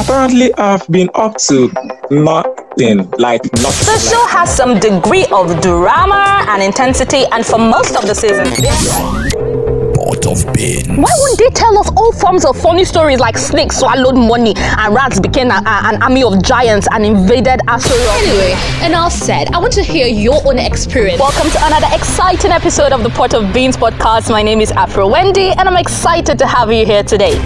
apparently I've been up to nothing, like nothing. The show has some degree of drama and intensity, and for most of the season, Pot of beans. why wouldn't they tell us all forms of funny stories like snakes swallowed money and rats became a, a- an army of giants and invaded Azeroth? Anyway, enough said. I want to hear your own experience. Welcome to another exciting episode of the Pot of Beans podcast. My name is Afro Wendy, and I'm excited to have you here today.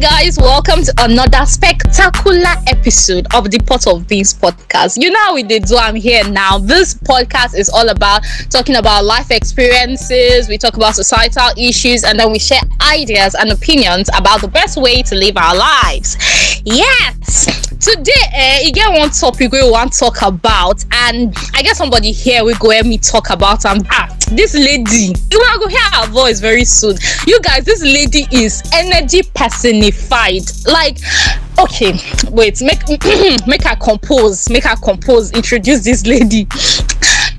Guys, welcome to another spectacular episode of the Pot of Beans podcast. You know how we did do I'm here now. This podcast is all about talking about life experiences, we talk about societal issues, and then we share ideas and opinions about the best way to live our lives. Yes. Today, eh, you get one topic we want to talk about, and I guess somebody here will go help me talk about and ah, this lady. You will go hear her voice very soon. You guys, this lady is energy personified. Like, okay, wait, make make her compose, make her compose, introduce this lady.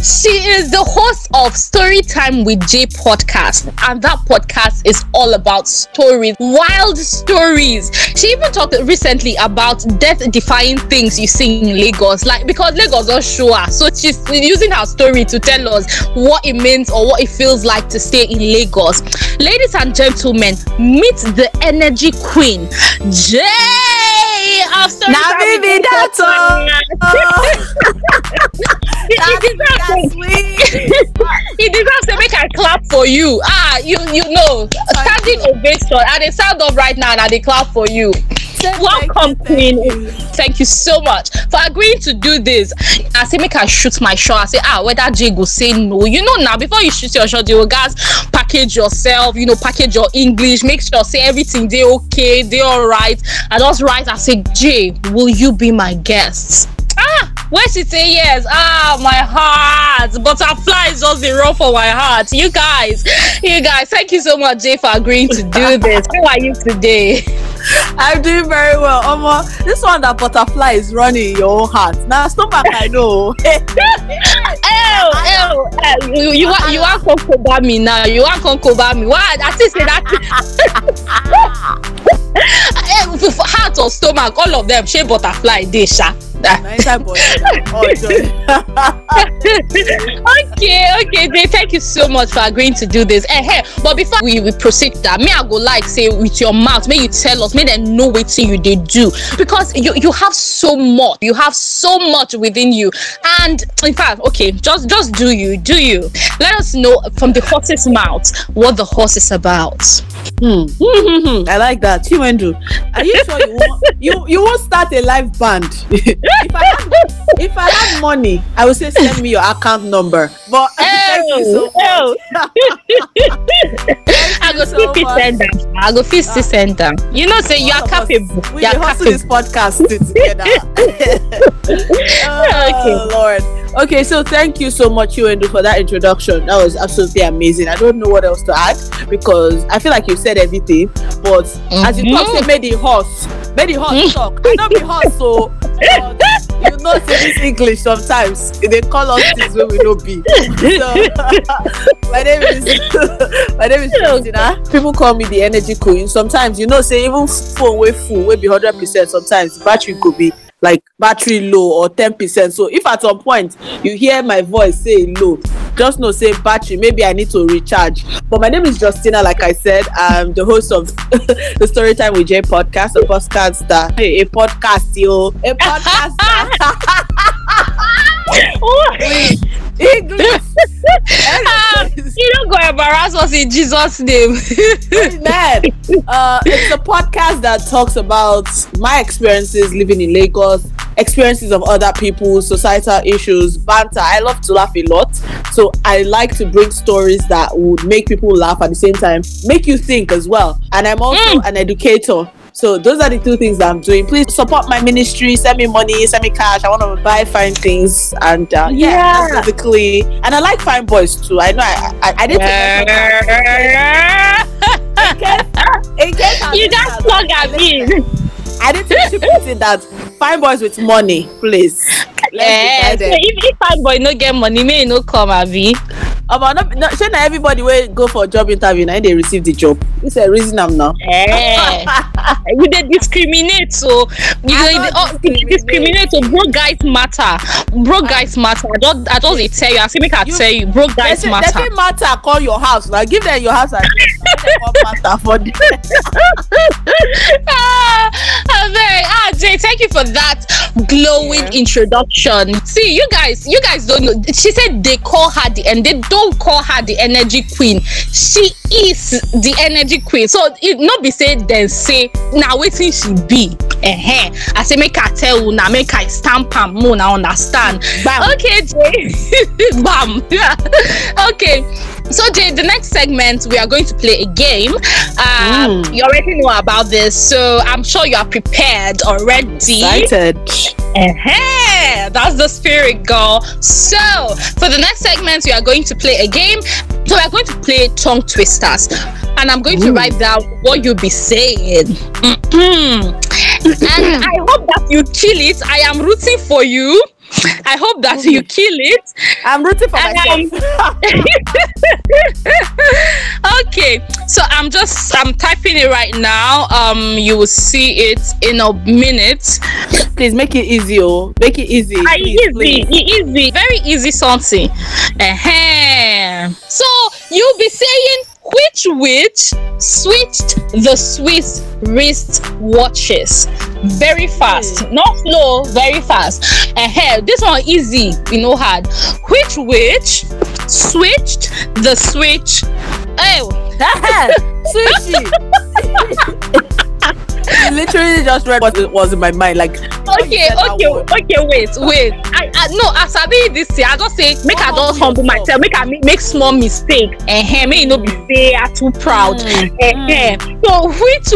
She is the host of Storytime with Jae podcast, and that podcast is all about stories, wild stories. She even talked recently about death-defying things you see in Lagos, like because Lagos don't show her, so she's using her story to tell us what it means or what it feels like to stay in Lagos. Ladies and gentlemen, meet the energy queen, Jae. Of Storytime me be with Jae He deserves to- he deserves to make a clap for you. Ah, you you know, standing ovation and they sound off right now and they clap for you. Welcome, Queen. Thank you so much for agreeing to do this. I say make I shoot my shot. I say ah whether Jae go say no. You know now before you shoot your shot, you will guys package yourself. You know package your English. Make sure say everything they okay, they alright. I just write. I say Jae, will you be my guest? Ah, when she say yes, ah, my heart, butterflies just the run for my heart. You guys, you guys, thank you so much, Jae, for agreeing to do this. How are you today? I'm doing very well. Omo, this one that butterfly is running in your own heart. Now stomach I know. You, you want you want come cover me now? You want come cover me? What? I think say that. Heart or stomach, all of them, She butterfly, they sha. Na inside body now. Oh, okay, okay, Jae, thank you so much for agreeing to do this. Eh, hey, but before we, we proceed that, me I go like say with your mouth, may you tell us, may them know what you they do because you you have so much, you have so much within you, and in fact, okay, just just do you, do you? Let us know from the horse's mouth what the horse is about. Hmm. I like that. Chiwendu, are you sure you won't, you you won't start a live band? If I have, if I had money, I would say send me your account number. But thank you so Oh, much. I go so fit send them. I go fit still ah. send them. You know, say you are capable. We are hustle capable. this podcast together. oh, Lord. Okay, so thank you so much, Yuendu, for that introduction. That was absolutely amazing. I don't know what else to add because I feel like you said everything. But as you talk, mm-hmm. say made the horse, the horse talk. I don't be horse, so uh, you know, say this English sometimes they call us things when we know be. So my name is my name is Christina. People call me the energy queen. Sometimes you know, say even phone way full, will be hundred percent. Sometimes battery could be like battery low or ten percent. So if at some point you hear my voice say low, just know say battery maybe I need to recharge. But my name is Justina. Like I said, I'm the host of the Storytime with Jae podcast, a podcast that hey, a podcast yo, a podcast. English. Ah, you don't go embarrass us in Jesus' name. Man, uh, it's a podcast that talks about my experiences living in Lagos, experiences of other people, societal issues, banter. I love to laugh a lot. So I like to bring stories that would make people laugh at the same time, make you think as well. And I'm also an educator. So those are the two things that I'm doing. Please support my ministry, send me money, send me cash. I want to buy fine things, and uh, yeah, Yeah. basically. And I like fine boys too. I know I I, I did. In case I'm you listening, just plug at me. I to chip it that fine boys with money, please. Eh, if if fine boy no get money, may e no come abi. Omo, no, no, shey na everybody wey go for job interview na im dey receive the job. This a reason am now. Eh, you dey discriminate so you I dey oh, discriminate so broke guys matter broke guys matter i just i just dey tell you i say make i tell you broke They guys say they matter. fit matter call your house na give them your house address. Dem come matter for them. ah, abeg, ah, Jae, thank you for that glowing Yeah. introduction. See, you guys, you guys don't know. She said they call her the and they don't call her the energy queen. She is the energy queen. So it not be say then say now waiting she be. Eh, I say make I tell now, make I stamp am more now understand. Bam. Okay, Jay. Bam. okay. So Jae, the next segment we are going to play a game. Um, Mm. You already know about this, so I'm sure you are prepared already. Excited. Eh, That's the spirit, girl. So, for the next segment, we are going to play a game. So, we are going to play tongue twisters, and I'm going to write down what you'll be saying. Mhm. and I hope that you kill it. I am rooting for you. I hope that you kill it. I'm rooting for And, myself. okay, so I'm just I'm typing it right now. Um, you will see it in a minute. please make it easy, oh. Make it easy. Ah, Please, easy, please. easy, very easy something. uh So you'll be saying which witch switched the Swiss wrist watches very fast, not slow, very fast. uh This one easy, you know hard. Which witch switched the switch? Oh, Sushi. I literally just read what was in my mind. Like, okay, okay, okay. Wait, wait. I, I no, as I be this year, I just say make I Humble just humble myself. Make I make, make small mistake. Eh, make you no be say I too proud. Mm, Eh, so which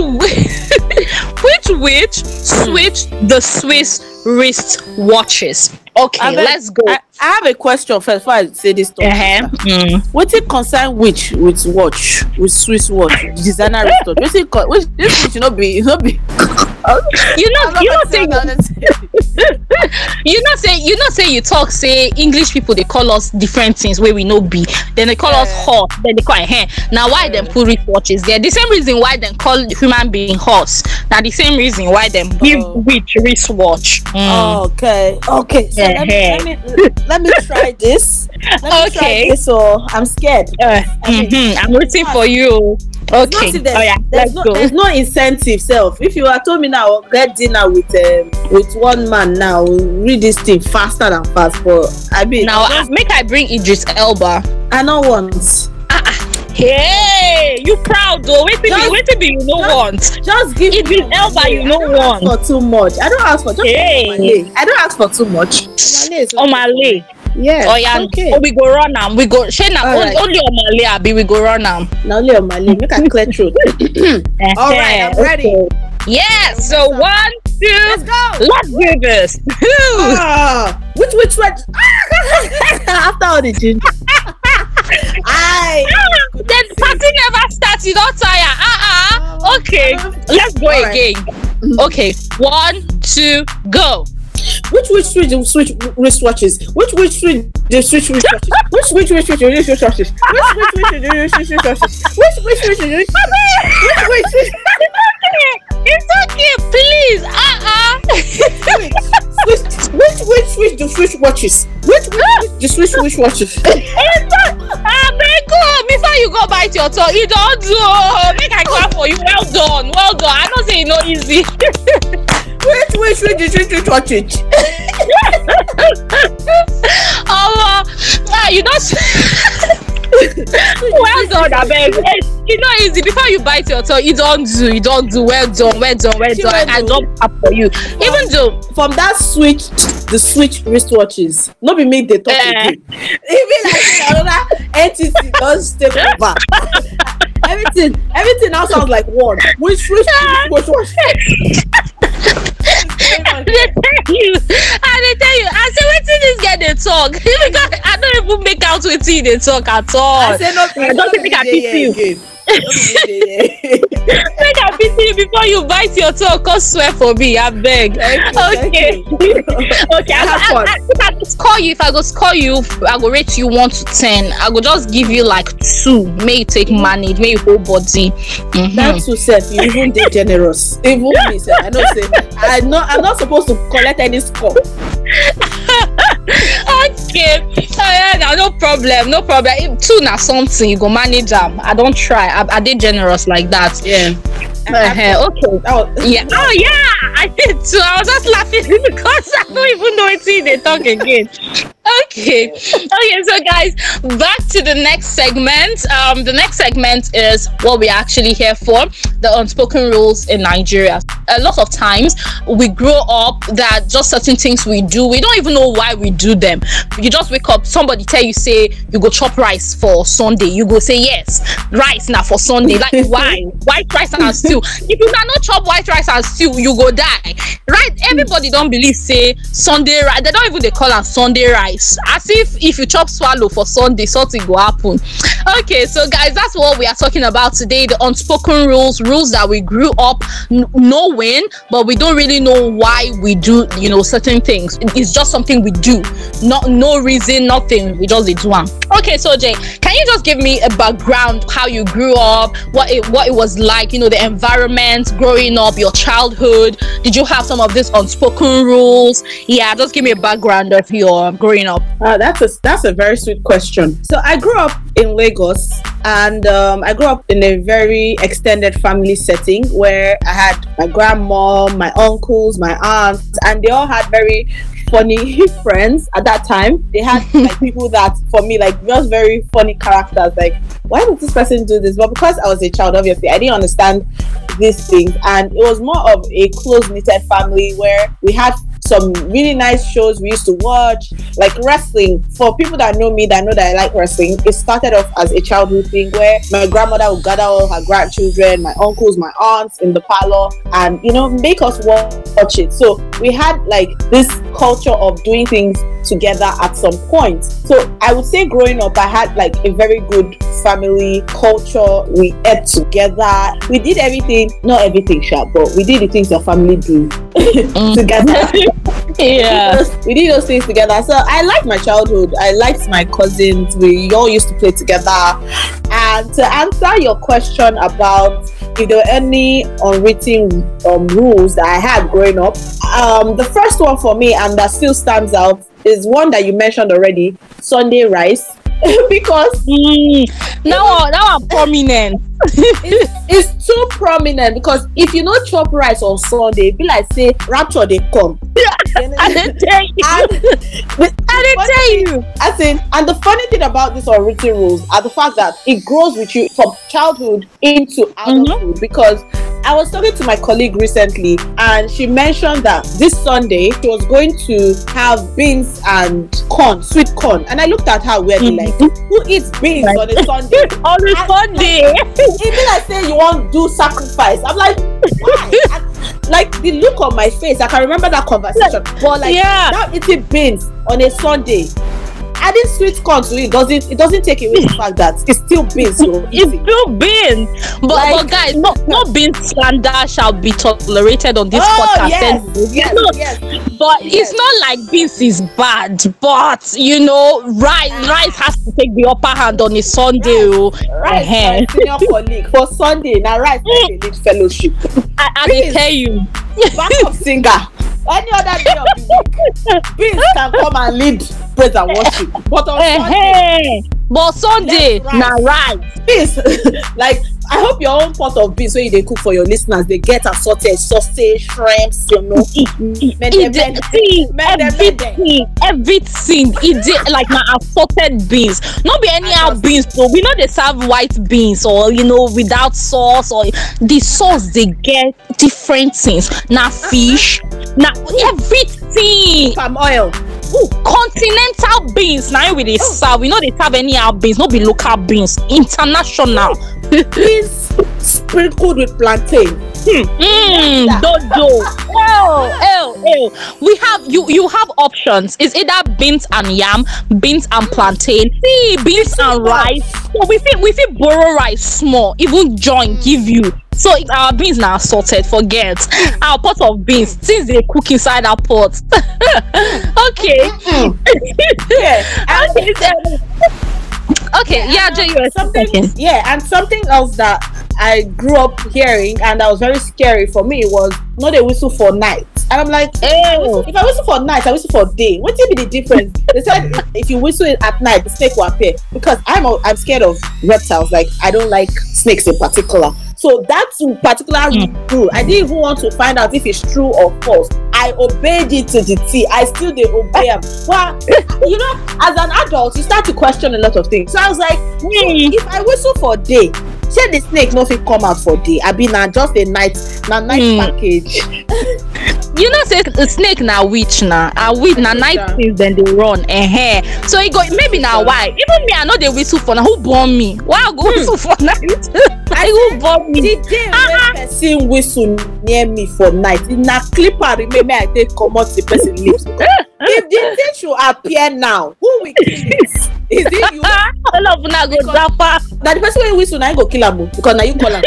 which witch switched the Swiss wrist watches? Okay, I let's go. I, I have a question first before I say this stuff. Uh-huh. Mm. What it concern which with watch with Swiss watch designer wristwatch? What it co- which this you know be you know be. You know, you know, you know say you know say you talk say english people they call us different things where we no be then they call us horse then they call hair na why dem put wristwatches there the same reason why dem call human being horse now the same reason why them give Oh. witch wristwatch. Mm. okay, okay. So let, me, let me let me try this. Let me Okay. try this. So I'm scared. Uh, I mean, mhm, i'm rooting for you okay if there's, oh yeah there's let's no go there's no incentive self. If you had told me now get dinner with um, with one man now read this thing faster than fast, but I mean now uh, make i bring idris elba I know once. hey you proud though be Just- wetin be you no just- want Just give Idris me Elba, you know I one. for too much. I don't ask for just Hey. I don't ask for too much. Omale okay. omale Yeah. Oh yeah, Okay. oh, we go run am. We go. Shey na Alright. only, Omale abi we go run am. Now only Omale. Make I clear throat. All right, I'm ready. okay. Yeah. So one, two. Let's go. Let's do this. Ah, which which one? After all the ginger. Aye. then party never starts. You don't tire. Uh uh Okay. Let's go Alright. again. Okay. One, two, go. Which which switch the switch wristwatches? Which which switch the switch wristwatches? Which which which switch the wristwatches? Which which which the wristwatches? Which which which the which which which It's okay. Please. Uh uh which which which switch the switch watches? Which which the switch which watches? abeg go before you go bite your tongue you don do make i clap for you well done well done i know say e no easy Which which which the switch which watches? omo ah you don well done abeg Eh, e no easy before you bite your tongue you don do you don do well done well done well done i do. don clap for you even though From that switch, the switch wristwatches. No be me dey talk Eh. again. E be like another entity don take over. everything everything now sounds like one. Which switch which watch? i dey tell you i dey tell you i say wetin dis girl dey talk because i no even make out wetin e dey talk at all I say no I don't think I pity you. again. No be me dey hear. make i pity you before you bite your tongue. Come swear for me, I beg. Thank you, okay. okay. I, Have I, fun. I, I score you, if I go score you, I go rate you one to ten. I go just give you like two. May you take manage, may you hold body. Mhm. That too self, you even dey generous. Even me, I know say I know I'm not supposed to collect any score. okay. Oh, yeah, no, no problem, no problem. If two na something, you go manage am. I don't try. I, I did generous like that. Yeah. Uh-huh. Okay. That was, Yeah. Oh yeah, I did too. I was just laughing because I don't even know what they talk again. Okay. Okay, so guys, back to the next segment. Um, the next segment is what we're actually here for: the unspoken rules in Nigeria. A lot of times we grow up that just certain things we do, we don't even know why we do them. You just wake up, somebody tell you say you go chop rice for Sunday. You go say yes, rice now for Sunday. Like why? White rice and stew. If you cannot chop white rice and stew, you go die. Right? Everybody don't believe say Sunday rice. They don't even they call am Sunday rice. As if if you chop swallow for Sunday, something go happen. Okay, so guys, that's what we are talking about today. The unspoken rules, rules that we grew up n- knowing, but we don't really know why we do, you know, certain things. It's just something we do. Not no reason, nothing. We just do them. Okay, so Jae, can you just give me a background how you grew up, what it what it was like, you know, the environment growing up, your childhood? Did you have some of these unspoken rules? Yeah, just give me a background of your growing up. Uh, that's a that's a very sweet question. So I grew up in Lagos, and um, I grew up in a very extended family setting where I had my grandma, my uncles, my aunts, and they all had very funny friends at that time. They had like people that, for me, like just very funny characters. Like, why did this person do this? But because I was a child, obviously, I didn't understand these things, and it was more of a close knitted family where we had some really nice shows we used to watch, like wrestling. For people that know me, that know that I like wrestling, it started off as a childhood thing where my grandmother would gather all her grandchildren, my uncles, my aunts in the parlor, and you know, make us watch it. So we had like this culture of doing things together at some point. So I would say growing up, I had like a very good family culture. We ate together. We did everything, not everything, sharp, but we did the things your family do together. Yeah. we did those things together. So I liked my childhood. I liked my cousins. We all used to play together. And to answer your question about if there were any unwritten um, rules that I had growing up, um, the first one for me, and that still stands out, is one that you mentioned already Sunday rice. because Mm, now, now I'm prominent. it's, it's too prominent because if you know chop rice on Sunday, be like say rapture they come. I didn't tell you. And I didn't tell you. As in, and the funny thing about these unwritten rules are the fact that it grows with you from childhood into adulthood. Because I was talking to my colleague recently, and she mentioned that this Sunday she was going to have beans and corn, sweet corn. And I looked at her weirdly, Mhm. like, who eats beans on a Sunday? On a I- Sunday. It be like say you want do sacrifice. I'm like, why? And, like the look on my face, I can remember that conversation. But like Yeah. now eating beans on a Sunday. Adding sweet corn to it doesn't it doesn't take away the hmm. fact that it's still beans you're It's still beans. But, Like- but guys, no, no bean slander shall be tolerated on this Oh podcast. yes, And- yes, yes. But Yes. it's not like beans is bad. But you know, rice ah. rice has to take the upper hand on a Sunday. Ah, oh. Right, Eh-heh. my senior colleague for Sunday now right now they need fellowship. I, I tell you. Backup singer. Any other day of the week, beans can come and lead praise and worship. But on Sunday, Eh-heh. But Sunday, na rice. beans like i hope your own pot of beans wey you dey cook for your listeners dey get assorted sausage shrimps you know. E mende everything everything e dey like na assorted beans. No be anyhow beans o we no dey serve white beans or you know without sauce or the sauce dey get different things. Na fish na everything. Palm oil. Ooh, continental beans na we dey serve. We no dey serve anyhow beans no be local beans international beans sprinkled with plantain Hmm. Mm, dodo. Ew, ew, ew. We have you. You have options. It's either beans and yam, beans and plantain, see beans and rice. So we fit we fit borrow rice small, even join give you So our beans now sorted, forget our pot of beans since they cook inside our pot. okay. yeah. okay. Okay, yeah, were something talking. yeah and something else that i grew up hearing and that was very scary for me It was not a whistle for night. And i'm like eh, Oh. if i whistle for night i whistle for day. What will be the difference? They said if- you whistle it at night the snake will appear. Because i'm a- i'm scared of reptiles like i don't like snakes in particular. So that particular hmm. rule i didn't even want to find out if it's true or false. I obeyed it to the t. I still dey obey am. Well you know as an adult you start to question a lot of things. So i was like so if i whistle for day say the snake no fit come out for day? Abi na just a night na night Hmm. package. You know say the snake na witch na a witch na night things dem dey run eh so e go maybe na why? Even me i no dey whistle for na who born me? Why i go whistle for night? Like who born me? the day wey person whistle near me for night na clipper remain make i take comot the person lips. If the thing should appear now who will kill it is it you? All of una go japa na the person wey whistle na him go kill am o because na you call am.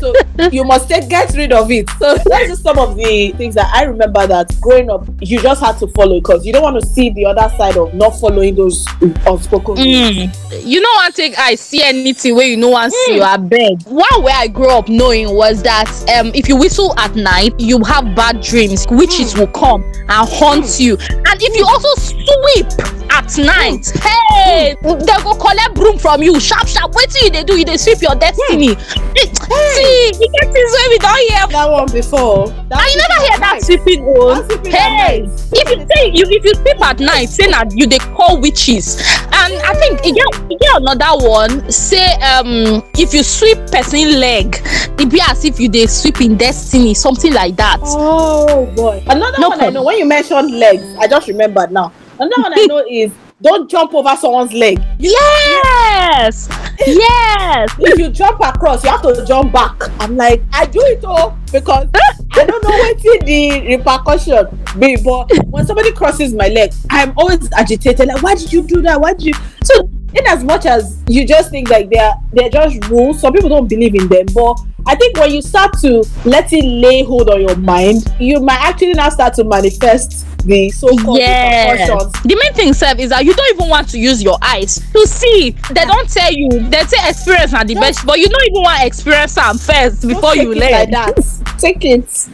So you must take get rid of it. So that's just some of the things that i remember that growing up you just had to follow because you don't want to see the other side of not following those unspoken rules. Mm. you no wan take eye see anything wey you no wan see abeg. One way i grow up knowing was that um, if you whistle at night you have bad dreams witches will come and haunt you. And if you also sweep at night hey dem go collect broom from you. Sharp sharp. Wetin you they do? You dey sweep your destiny. See e get things wey we don hear that one before. That and you never hear that sweeping That sweeping hey if you say you if you sleep at night say na you they call witches. And i think e get get another one. Say um if you sweep person leg e be as if you dey sweep in destiny something like that. Oh boy. Another No one I know when you mentioned legs, I just remembered now. Another one I know is don't jump over someone's leg. yes yes If you jump across, you have to jump back. I'm like, I do it all because I don't know what the repercussion be. But when somebody crosses my leg, I'm always agitated. Like, why did you do that? Why did you? So, in as much as you just think like they're they're just rules, some people don't believe in them. But I think when you start to let it lay hold on your mind, you might actually now start to manifest the so-called yes the main thing sef is that you don't even want to use your eyes to see they don't tell you they say experience na the best but you don't even wan experience am first before you it learn. like that. Take it.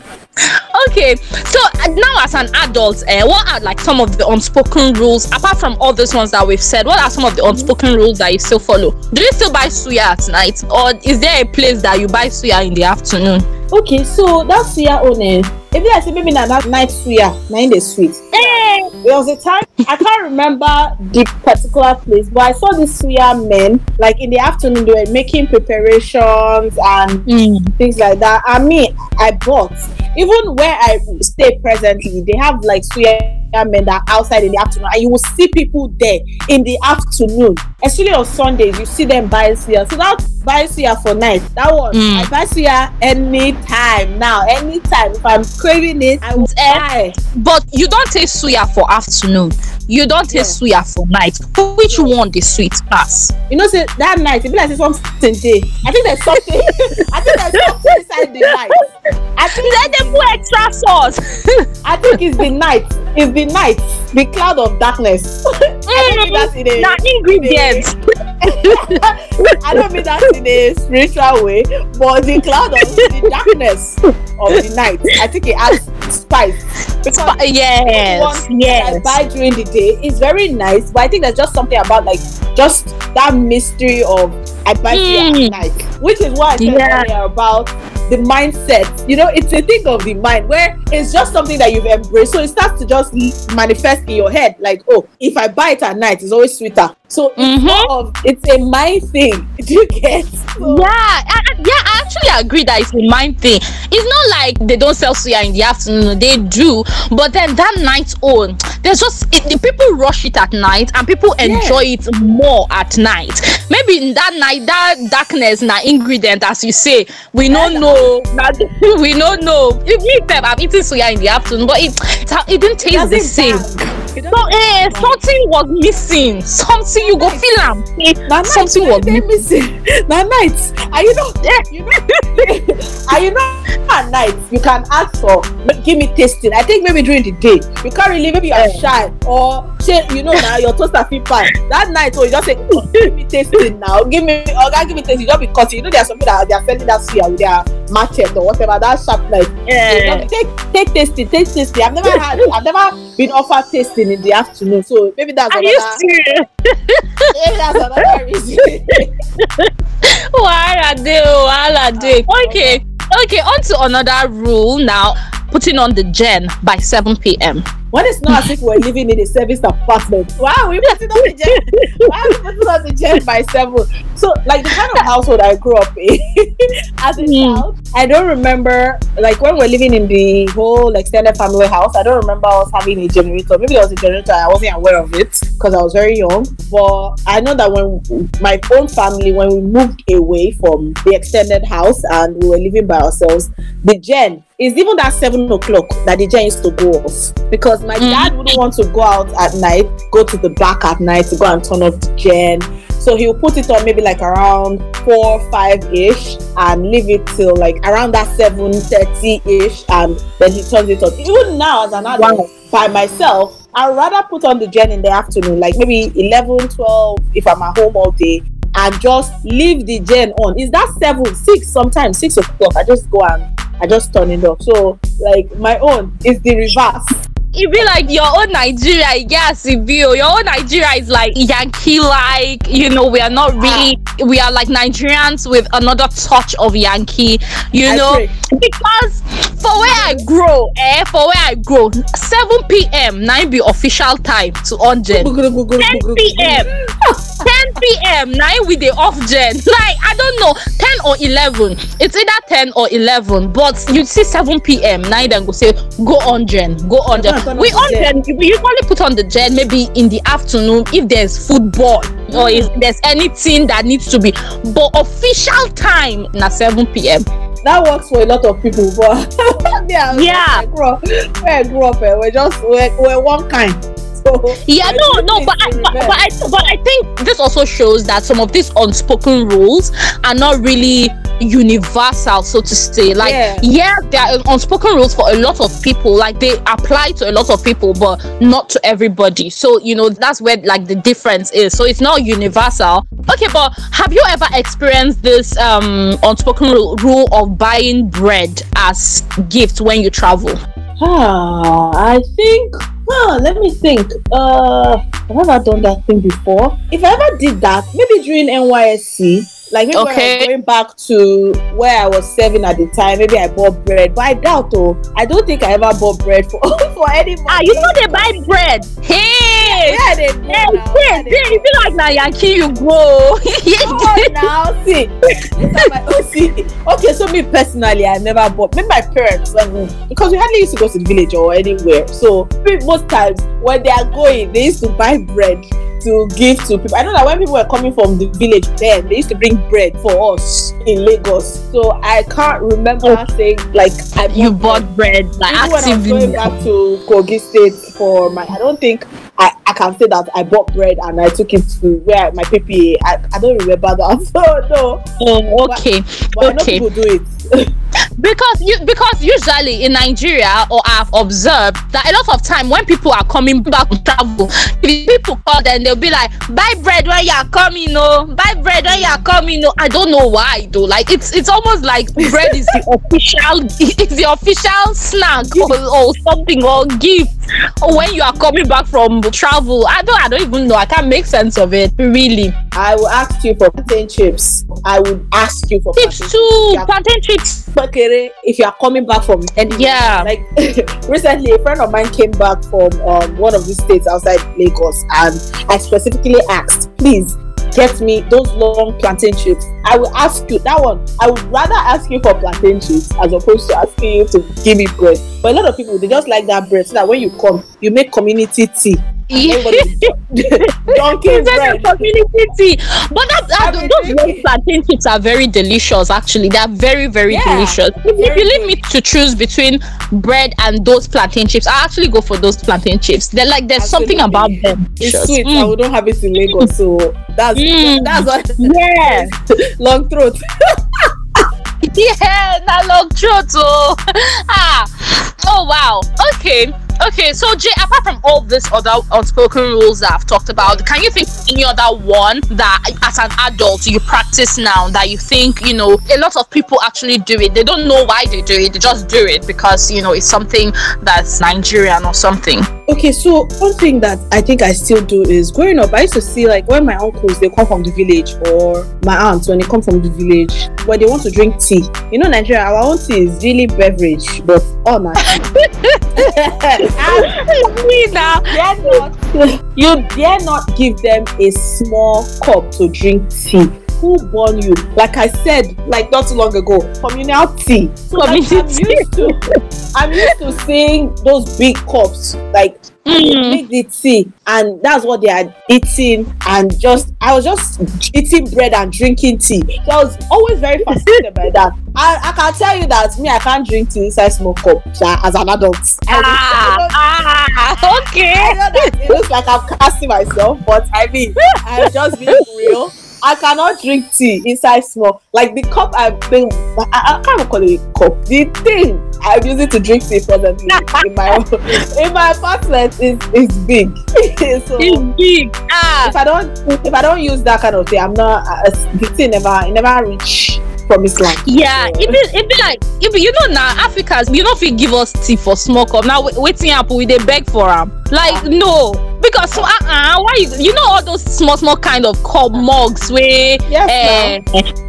Okay so uh, now as an adult eh, what are like some of the unspoken rules apart from all those ones that we've said what are some of the unspoken rules that you still follow? Do you still buy suya at night or is there a place that you buy suya in the afternoon Okay, so that suya own eh, e be like say maybe na that night suya na im dey sweet. hey. There was a time I can't remember the particular place, but I saw this suya men like in the afternoon they were making preparations and Mm. things like that. And me, I bought. Even where I stay presently, they have like suya men that are outside in the afternoon, and you will see people there in the afternoon. Especially on Sundays, you see them buying suya. So that buying suya for night, that one Mm. I buy suya anytime now, anytime. If I'm craving it, I will Eh. buy. but you don taste suya for afternoon you don taste suya for night which one dey sweet pass. you know say that night e be like say something dey i think there's something i think there's something inside the night i think dem dey put extra sauce. i think it's the night it's the night the cloud of darkness i don't mean that mm, in a mm, mm. na ingredient. i don't mean that in a spiritual way but the cloud of the darkness of the night i think it adds spice because Spa- yes yes. I buy during the day is very nice, but I think there's just something about like just that mystery of I buy mm. Mm. at night, which is what I said Yeah. earlier about the mindset. You know, it's a thing of the mind where it's just something that you've embraced, so it starts to just manifest in your head. Like, oh, if I buy it at night, it's always sweeter. So it's Mhm. more of it's a mind thing. Do you get? So, Yeah, I, yeah, I actually agree that it's a mind thing. It's not like they don't sell suya in the afternoon; they do. But then that night on, there's just it, the people rush it at night, and people enjoy it more at night. Maybe in that night, that darkness, na ingredient, as you say, we don't know. Na, we don't know. If me, I've eaten suya in the afternoon, but it it, it didn't taste the same. bang. So, eh, something was missing. Something you go feel am. Eh, something was missing. na night. And you know you know and you know at night. You can ask for "Ma- give me tasting. I think maybe during the day. You can't really maybe you are shy or say you know na your toaster fit fine that night oh you just say "Mm, give me tasting now give me oga give me tasting you just be cutting you know there are some people that they are selling that suya with their machete or whatever that sharp knife. You know, take take tasting take tasting i've never had i've never been offered tasting in the afternoon so maybe that's Are you another serious? maybe that's another reason. Wahala dey o, wahala dey. Okay, okay, on to another rule now. Putting on the gen by 7 p.m. When it's not as if we're living in a service apartment. Wow, we put it on the jet. Why we put it on the jet by seven? So, like the kind of household I grew up in, as a Hmm. child, I don't remember like when we're living in the whole extended family house. I don't remember us having a generator. Maybe there was a generator. I wasn't aware of it because I was very young. But I know that when my own family, when we moved away from the extended house and we were living by ourselves, the gen is even that seven o'clock that the gen used to go off because my mm. dad wouldn't want to go out at night, go to the back at night to go and turn off the gen. So he'll put it on maybe like around four, five ish and leave it till like around that seven thirty ish and then he turns it on. Even now as an adult by myself, I'd rather put on the gen in the afternoon, like maybe 11, 12 if I'm at home all day and just leave the gen on. Is that seven, six, sometimes six o'clock? I just go and I just turn it off. So like my own is the reverse. E be like your own nigeria get as e be your own nigeria is like yankee like you know we are not really we are like nigerians with another touch of yankee you I know pray. because for where i grow eh for where i grow 7 pm 9 be official time to on gen 10 p.m. 10 p.m. Now we dey off gen. Like I don't know, 10 or 11. It's either 10 or 11. But you see 7 p.m. Now then go say go on gen, go on gen. turn We on on gen. We usually put on the gen maybe in the afternoon if there's football or if there's anything that needs to be. But official time na 7 p.m. that works for a lot of people, but yeah, Yeah. Grew up, I grew up eh, we're just we're, we're one kind. So Yeah, no, no, but I, but, but I, but I think this also shows that some of these unspoken rules are not really universal, so to say. Like, Yeah. yeah. there are unspoken rules for a lot of people. Like, they apply to a lot of people, but not to everybody. So, you know, that's where like the difference is. So it's not universal. Okay, but have you ever experienced this um unspoken rule, rule of buying bread as gift when you travel? Ah, I think. Huh, let me think. Uh, I've never done that thing before. If I ever did that, maybe during NYSC, like maybe when I Okay. was going back to where I was serving at the time, maybe I bought bread. But I doubt, oh, I don't think I ever bought bread for for anybody. Ah, you know they buy bread. Hey! Yeah, they do Hey, now. hey, Yeah, they hey, you be like na Yankee you go. Come on now, see. These are my- oh, see. Okay, so me personally, I never bought. Maybe my parents, um, because we hardly used to go to the village or anywhere. So most times when they are going, they used to buy bread to give to people. I know that when people were coming from the village, then they used to bring bread for us in Lagos. So I can't remember saying like I you bread. bought bread like Even when I was actively. going back to Kogi State for my, I don't think I can say that I bought bread and I took it to where my PPA. I, I don't remember that. So no, Oh, okay, but I know people do it. because you because usually in Nigeria or I've observed that a lot of time when people are coming back from travel, if people call them, they'll be like, "Buy bread when you are coming, no. Buy bread when you are coming, no." I don't know why though. Like it's it's almost like bread is the official it's the official snack or, or something or gift when you are coming back from travel. I don't I don't even know. I can't make sense of it really. I will ask you for plantain chips. I would ask you for Chips plantain too, plantain chips. If you are coming back from any Yeah. like recently a friend of mine came back from um, one of the states outside Lagos and I specifically asked please get me those long plantain chips. I will ask you that one I would rather ask you for plantain chips as opposed to asking you to give me bread. But a lot of people they just like that bread so that when you come you make community tea Everybody dunking bread. community. But that, that those red plantain chips are very delicious. Actually, they are very very Yeah, delicious. If, if very you leave me to choose between bread and those plantain chips, I actually go for those plantain chips. They're like there's something about them. It's delicious. sweet, Mm. we don't have it in Lagos, so that's Mm. that's what Yeah. long throat. yeah, na long throat oh. ah. Oh wow. Okay. Okay, so Jae, apart from all these other unspoken rules that I've talked about, can you think of any other one that as an adult you practice now that you think, you know, a lot of people actually do it. They don't know why they do it, they just do it because, you know, it's something that's Nigerian or something. Okay, so one thing that I think I still do is growing up, I used to see like when my uncles they come from the village or my aunts when they come from the village, when they want to drink tea. You know, Nigeria, our own tea is really beverage, but oh my Me now. dare not you dare not give them a small cup to drink tea. Who born you? Like I said, like not too long ago, communal tea. So like, I'm Community used to I'm used to seeing those big cups, like Mm. make the tea, and that's what they are eating. And just I was just eating bread and drinking tea. So I was always very fascinated by that. I, I can tell you that me, I can't drink tea inside small cup as an adult. I, I Ah, ah, I okay. know that it looks like I'm casting myself, but I mean, I'm just being real. I cannot drink tea inside small. Like the cup been, I, I can't call it a cup. The thing I'm using to drink tea presently in my in my apartment is is big. so It's big. Ah. if I don't if I don't use that kind of thing, I'm not. Uh, the thing never it never reach promised land. Yeah, it be it be like it be, you know now Africans you know fit give us tea for small cup now waiting up we dey beg for am like no because uh uh why you you know all those small small kind of cup mugs wey Yes, eh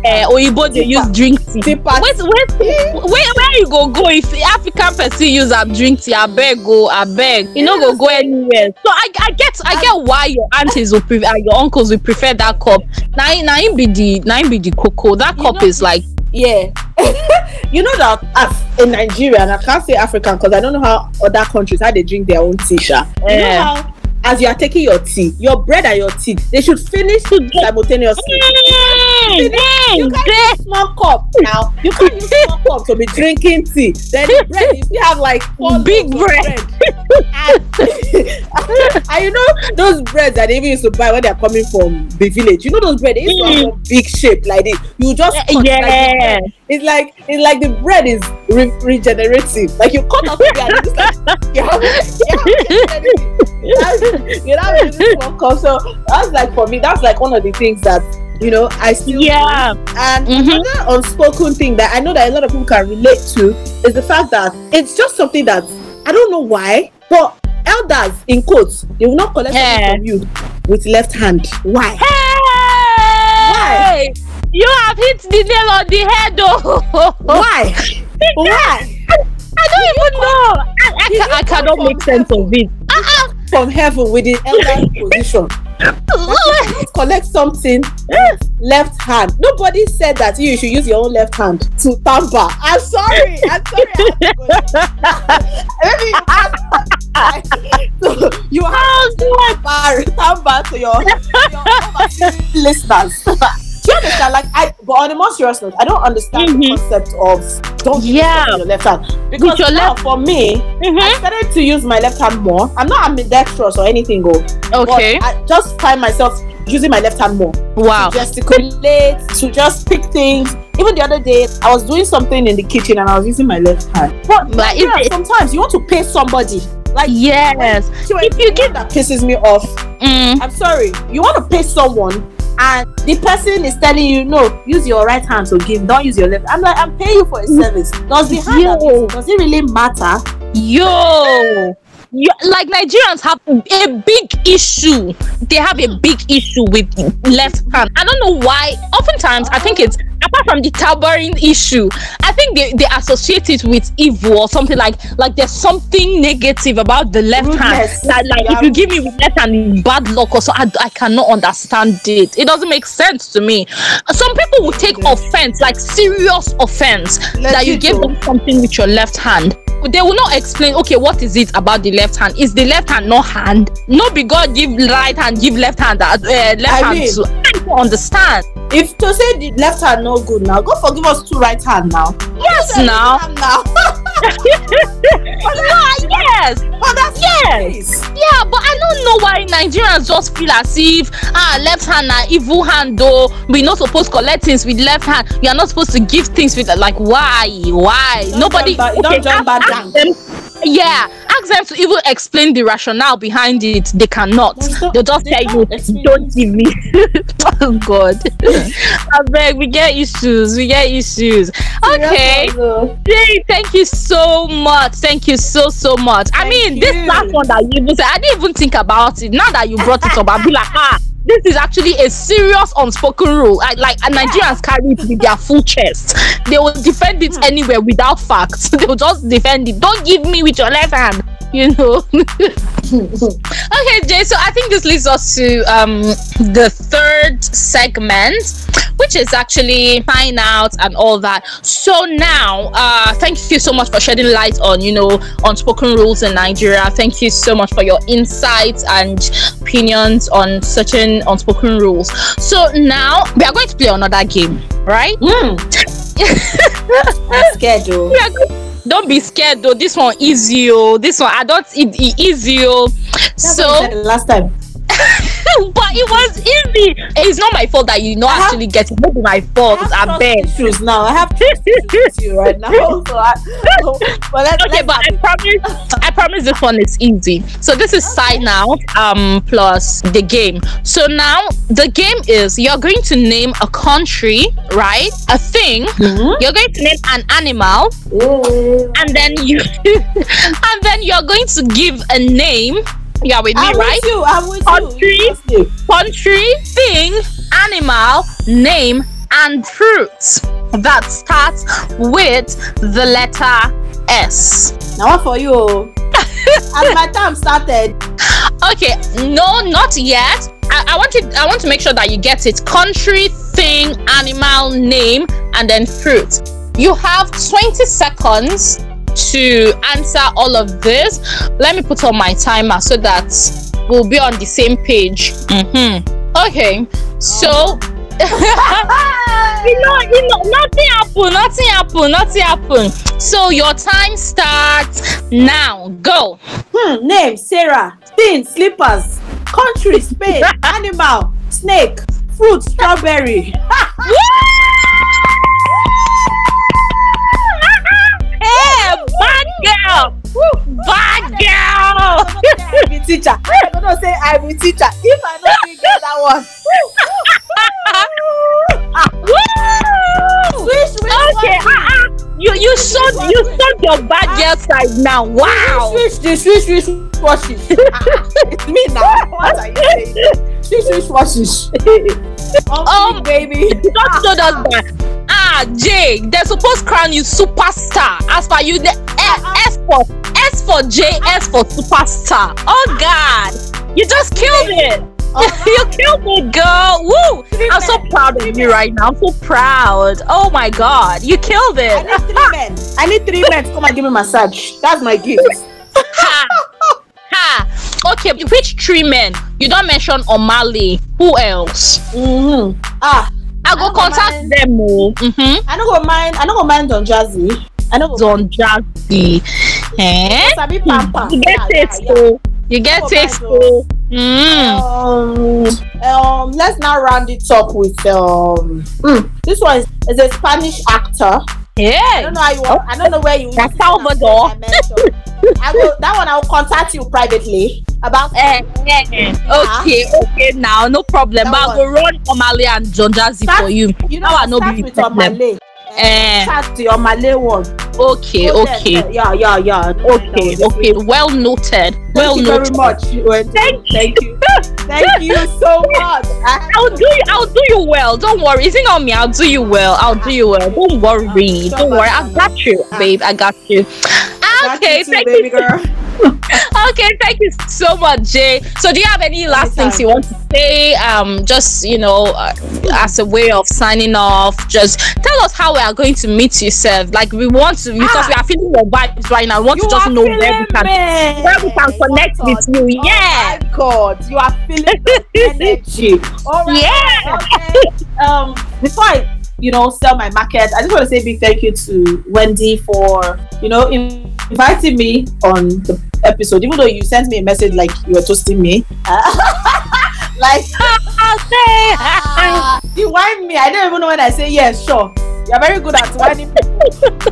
eh oyibo dey use drink tea wait wait where where you go go if african person use am drink tea abeg o abeg you no go go anywhere so i i get i get why your aunties will prefer and your uncles will prefer that cup na im be the im be the koko that cup know- is like Yeah. you know that as in Nigeria, and I can't say African because I don't know how other countries how they drink their own tea. sha. You know how as you are taking your tea, your bread and your tea, they should finish simultaneously. Mm. Mm, mm, You can't use small cup now. You can't use small cup to be drinking tea. Then the bread, you have like four Big of bread. and, and you know those breads that they even used to buy when they're coming from the village. You know those bread, they used to have one big shape like this. You just cut yeah. bread. It's like it's like the bread is re- regenerative. Like you cut off the bread and it's like you have, you have you have, you have this one cup. So that's like for me, that's like one of the things that you know I still. Yeah. And Mhm. another unspoken thing that I know that a lot of people can relate to is the fact that it's just something that I don't know why, but elders in quotes they will not collect Yeah. from you with left hand. Why? Hey! You have hit the nail on the head, oh. Why? Why? I don't even know. I, I, I you cannot make sense of it. Uh-uh. From heaven with the elder position. Collect something with left hand. Nobody said that you should use your own left hand to tamba. I'm sorry. I'm sorry. Maybe you can't- so you have Oh, God. bar tamba to your, your listeners. Do you understand? Like I, but on a more serious note, I don't understand the Mhm. concept of don't use Yeah. your left hand because your now left- for me, I Mhm. started to use my left hand more. I'm not ambidextrous or anything, go. Okay. But I just find myself using my left hand more Wow. Just to gesticulate, to just pick things. Even the other day, I was doing something in the kitchen and I was using my left hand. But Like, yeah, it- sometimes you want to pay somebody. Like Yes. If you the give- that pisses me off. Mm. I'm sorry. You want to pay someone and the person is telling you no, use your right hand to give, don't use your left. I'm like, I'm paying you for a service. Does the hand Yo. does it really matter? Yo. You, like Nigerians have a big issue. They have a big issue with left hand. I don't know why. Oftentimes, I think it's apart from the tampering issue. I think they, they associate it with evil or something like like there's something negative about the left hand. Rudeness. That like Yeah. if you give me with left hand, bad luck or so. I, I cannot understand it. It doesn't make sense to me. Some people will take offense, like serious offense, that you give them something with your left hand. They will not explain okay what is it about the left hand? Is the left hand not hand? No be god give right hand give left hand uh, left I hand mean- to. Understand If to say the left hand no good now, go forgive us two right hand now. yes now now. Ah, yes oh, that's Yes. yeah but i don't know why nigerians just feel as if ah left hand na evil hand though we not supposed collect things with left hand you are not supposed to give things with like why why Don't nobody jump back- don't jump back down. them, yeah ask them to even explain the rationale behind it. They cannot. They'll just they tell you don't give me. Oh god. I beg we get issues we get issues. Okay. Jae, thank you so much. Thank you so so much. I Thank mean, this last one that you even said, I didn't even think about it. Now that you brought it up, I'll be like, ah, this is actually a serious unspoken rule. I, like Nigerians carry it with their full chest. They will defend it hmm. anywhere without facts. They will just defend it. Don't give me with your left hand. You know. okay, Jae. So I think this leads us to um the third segment, which is actually find out and all that. So now, uh, thank you so much for shedding light on you know unspoken rules in Nigeria. Thank you so much for your insights and opinions on certain unspoken rules. So now we are going to play another game, right? Hmm. I'm scared though. We are go- don't be scared though. This one easy oh. This one I don't it, it easy oh. That's So you last time. but it was easy. It's not my fault that you not have- actually get it. Maybe my I fault. I trust beg. issues now. I have issues you right now. So I, so, but let's, Okay, but I promise I promise this one is easy. So this is sign out um plus the game. So now the game is you're going to name a country, right? A thing. Mhm. You're going to name an animal, and then you and then you're going to give a name. You are with me, I'm right? with you. I'm with Country. you. Country, thing, animal, name, and fruit that starts with the letter S. Now what for you? oh? As my time started, Okay, no, not yet. I, I want you. I want to make sure that you get it. Country, thing, animal, name, and then fruit. You have 20 seconds to answer all of this. Let me put on my timer so that we'll be on the same page. Mm-hmm. Okay, so. you know, you know, nothing happen, nothing happen, nothing happen. So your time starts now. Go. hmm, name Sarah, thing slippers, country Spain, animal snake, fruit strawberry. girl, bad girl. I be teacher. I don't know say I be teacher. If I don't get that one. Swish, Okay, uh, uh, you you showed you showed your bad girl side now. Wow. Swish, swish, swish, swish, swish, wash it. Ah, It's me now. What are you saying? Swish, swish, wash it. Um, baby. Just showed us that. Ah, Jae, they're supposed to crown you superstar. As for you, the S for S for J, S for superstar. Oh God, you just killed it. you killed it, girl. Woo! I'm so proud of you right now. I'm so proud. Oh my God, you killed it. I need three men. I need three men to come and give me massage. That's my gift. ha. ha. Okay, which three men? You don't mention Omah Lay. Who else? Mm-hmm. Ah, I go contact them. Oh. Mm-hmm. I don't go mind. I don't go mind Don Jazzy. I don't go. Don Jazzy. Eh? Sabi Pampa. You get Yeah, taste, yeah, yeah. oh. You get taste, my oh. Mm. Um, um, let's now round it up with um. mm, this one is, is a Spanish actor. I Yeah. don't know how you want. I don't know where you. That's Salvador. I will. That one I will contact you privately about. Eh, eh, eh. Okay, okay, now no problem. That But I go run Omah Lay and Don Jazzy Start- for you. You know, I know start be with. Omah Lay. Eh. Start the Omah Lay one. Okay, Go okay, there. Yeah, yeah, yeah. okay, okay. Well noted. Well Thank you very noted. much. Thank Thank you. Thank you so much. I'll do you. I'll do you well. Don't worry. Is it not me? I'll do you well. I'll do you well. Don't worry. Oh, Don't worry. I got you, babe. I got you. got Okay. you too, Thank baby you. girl. Okay, thank you so much, Jae. So, do you have any last things you want to say? Um, just you know, uh, as a way of signing off, just tell us how we are going to meet yourself. Like we want to because Ah. we are feeling your vibes right now. We want to just know where we can me. where we can connect What with you. Yeah. Oh my God, you are feeling the energy. All right. Yeah. Okay. Um, before I, you know, sell my market, I just want to say big thank you to Wendy for, you know, inviting me on the episode. Even though you sent me a message like you were toasting me, like you whine me. I don't even know when I say yes. Sure, you're very good at whining.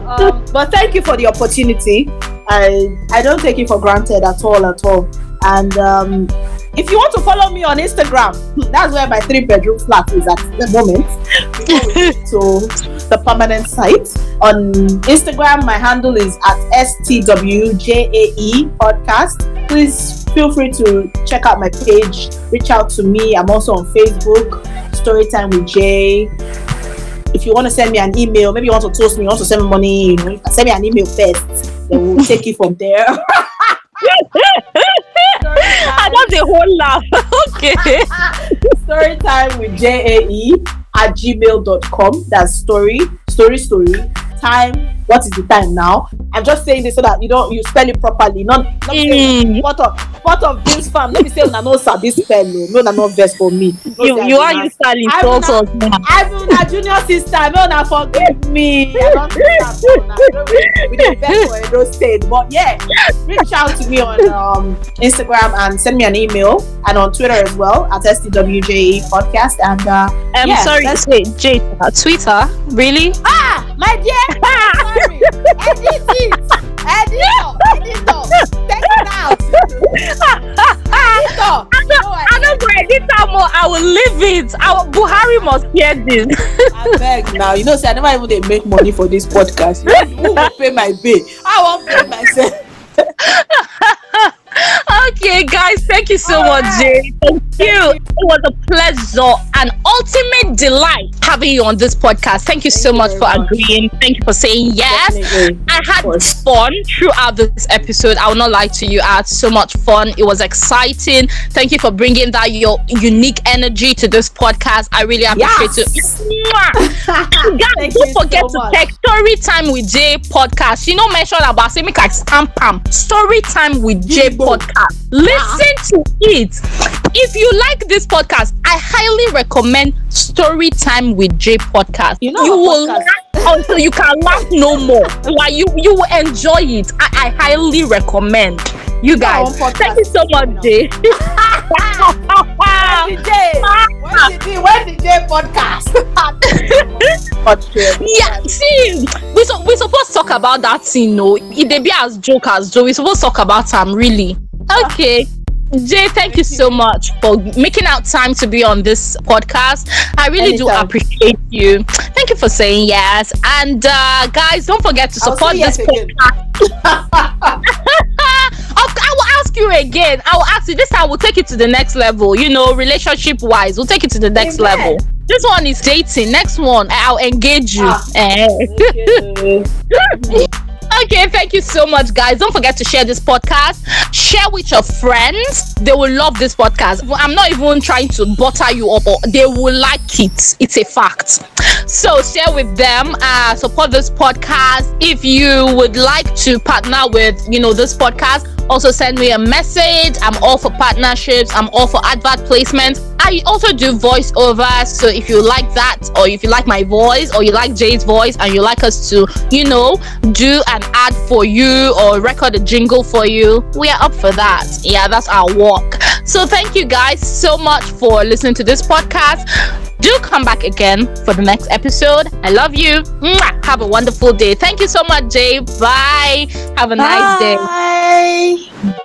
um, but thank you for the opportunity. I I don't take it for granted at all, at all. And um, if you want to follow me on Instagram, that's where my three bedroom flat is at the moment. Before we move to the permanent site on Instagram, my handle is at stwjae podcast. Please feel free to check out my page. Reach out to me. I'm also on Facebook. Storytime with Jae if you want to send me an email, maybe you want to toast me, you want to send me money, you know, you can send me an email first. Then we'll take it from there. I love the whole laugh. okay. Storytime with J-A-E at gmail.com. That's story, story, story, time. What is the time now? I'm just saying this so that you don't you spell it properly. Not, not Mm. what of what of this farm. Let me say una no sabi spell o. No, na no verse for me. No You, you are you so not- so now. I'm una junior sister. No, na forgive me. I don't think that's all na. No, We don't beg for Edo State, but yeah, reach out to me on um, Instagram and send me an email, and on Twitter as well at STWJE podcast. And uh, I'm yeah, sorry, wait, Jae, Twitter, really? ah, my dear, sorry, edit it, edit it, edit it, take it out. Edit it. No, I I don't go edit that more. I will leave it. I Buhari must hear this. I beg now. You know, say I never even dey make money for this podcast. Who will pay my bill? I won't pay myself. Okay, guys, thank you so All much, right. Jae. Thank you. It was a pleasure and ultimate delight having you on this podcast. Thank you so you much for much. agreeing. Thank you for saying yes. Definitely. I had fun throughout this episode. I will not lie to you. I had so much fun. It was exciting. Thank you for bringing that your unique energy to this podcast. I really appreciate Yes. it. Guys, Thank don't forget so to check Story Time with Jae podcast. You know, mention about say make I stamp am. Story Time with Jae. Podcast. Listen to it. If you like this podcast, I highly recommend Story Time with Jae podcast. You know you will podcast- laugh until you can laugh no more. Like you, you will enjoy it. I, I highly recommend. You guys, thank you so much, Jae. When the when the J podcast? yeah, see, we so we supposed to talk about that thing, no. It dey be as joke as joke. We supposed to talk about them, really. Okay. Jae, thank you so much for making out time to be on this podcast. I really do appreciate you. Thank you for saying yes. And uh, guys, don't forget to support say yes this podcast. I will ask you again. I will ask you this time. We'll take it to the next level. You know, relationship wise, we'll take it to the next Amen. level. This one is dating. Next one, I'll engage you. Ah. Okay, thank you so much, guys. Don't forget to share this podcast. Share with your friends. They will love this podcast. I'm not even trying to butter you up, or they will like it. It's a fact. So share with them. Uh, support this podcast. If you would like to partner with, you know, this podcast, also send me a message. I'm all for partnerships. I'm all for advert placements. I also do voiceovers. So if you like that, or if you like my voice, or you like Jae's voice, and you like us to, you know, do an ad for you or record a jingle for you, we are up for that. Yeah, that's our work. So thank you guys so much for listening to this podcast. Do come back again for the next episode. I love you. Mwah. Have a wonderful day. Thank you so much, Jae. Bye. Have a nice day. Bye!